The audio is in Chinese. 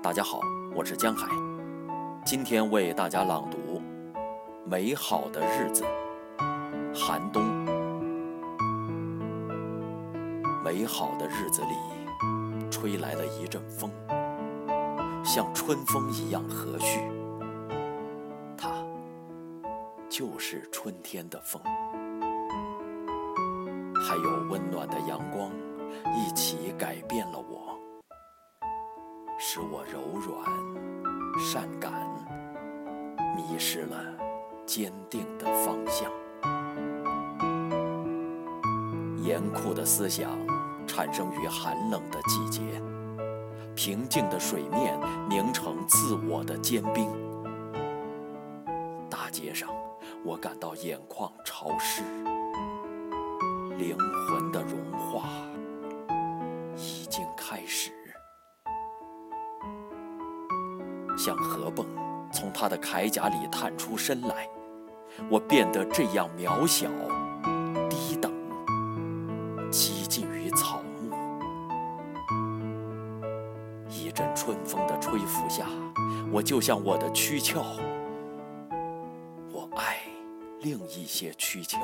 大家好，我是江海，今天为大家朗读《美好的日子》。寒冬，美好的日子里，吹来了一阵风，像春风一样和煦。它就是春天的风，还有温暖的阳光，一起改变了我。使我柔软、善感，迷失了坚定的方向。严酷的思想产生于寒冷的季节，平静的水面凝成自我的坚冰。大街上，我感到眼眶潮湿，灵像河蚌从他的铠甲里探出身来，我变得这样渺小、低等，几近于草木。一阵春风的吹拂下，我就像我的躯壳。我爱另一些躯壳。